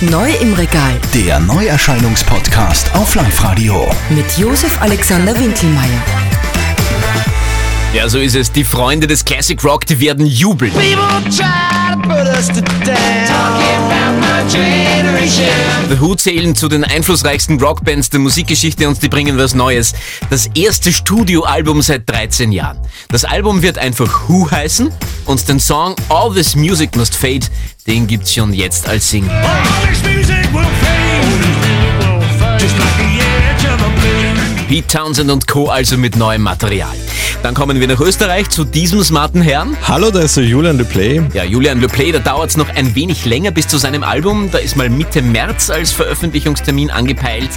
Neu im Regal Der Neuerscheinungspodcast auf Live-Radio. mit Josef Alexander Winkelmeier. Ja, so ist es. Die Freunde des Classic Rock, die werden jubeln. People try to put us to down. The Who zählen zu den einflussreichsten Rockbands der Musikgeschichte und die bringen was Neues. Das erste Studioalbum seit 13 Jahren. Das Album wird einfach Who heißen und den Song All This Music Must Fade, den gibt's schon jetzt als Single. Pete Townsend und Co. also mit neuem Material. Dann kommen wir nach Österreich zu diesem smarten Herrn. Hallo, da ist der Julian Leplay. Ja, Julian Le Play, da dauert es noch ein wenig länger bis zu seinem Album. Da ist mal Mitte März als Veröffentlichungstermin angepeilt.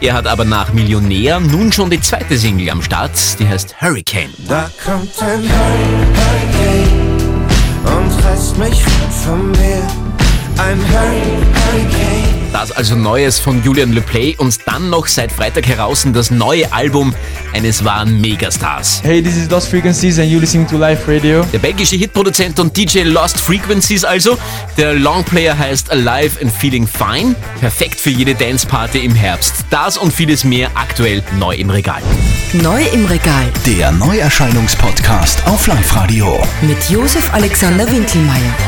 Er hat aber nach Millionär nun schon die zweite Single am Start, die heißt Hurricane. Da kommt ein Hurricane und reißt mich von mir. Ein Hurricane. Das also Neues von Julian Le Play und dann noch seit Freitag heraus das neue Album eines wahren Megastars. Hey, this is Lost Frequencies and you listening to Live Radio. Der belgische Hitproduzent und DJ Lost Frequencies also. Der Longplayer heißt Alive and Feeling Fine. Perfekt für jede Danceparty im Herbst. Das und vieles mehr aktuell neu im Regal. Neu im Regal Der Neuerscheinungspodcast auf Live-Radio. mit Josef Alexander Winkelmeier.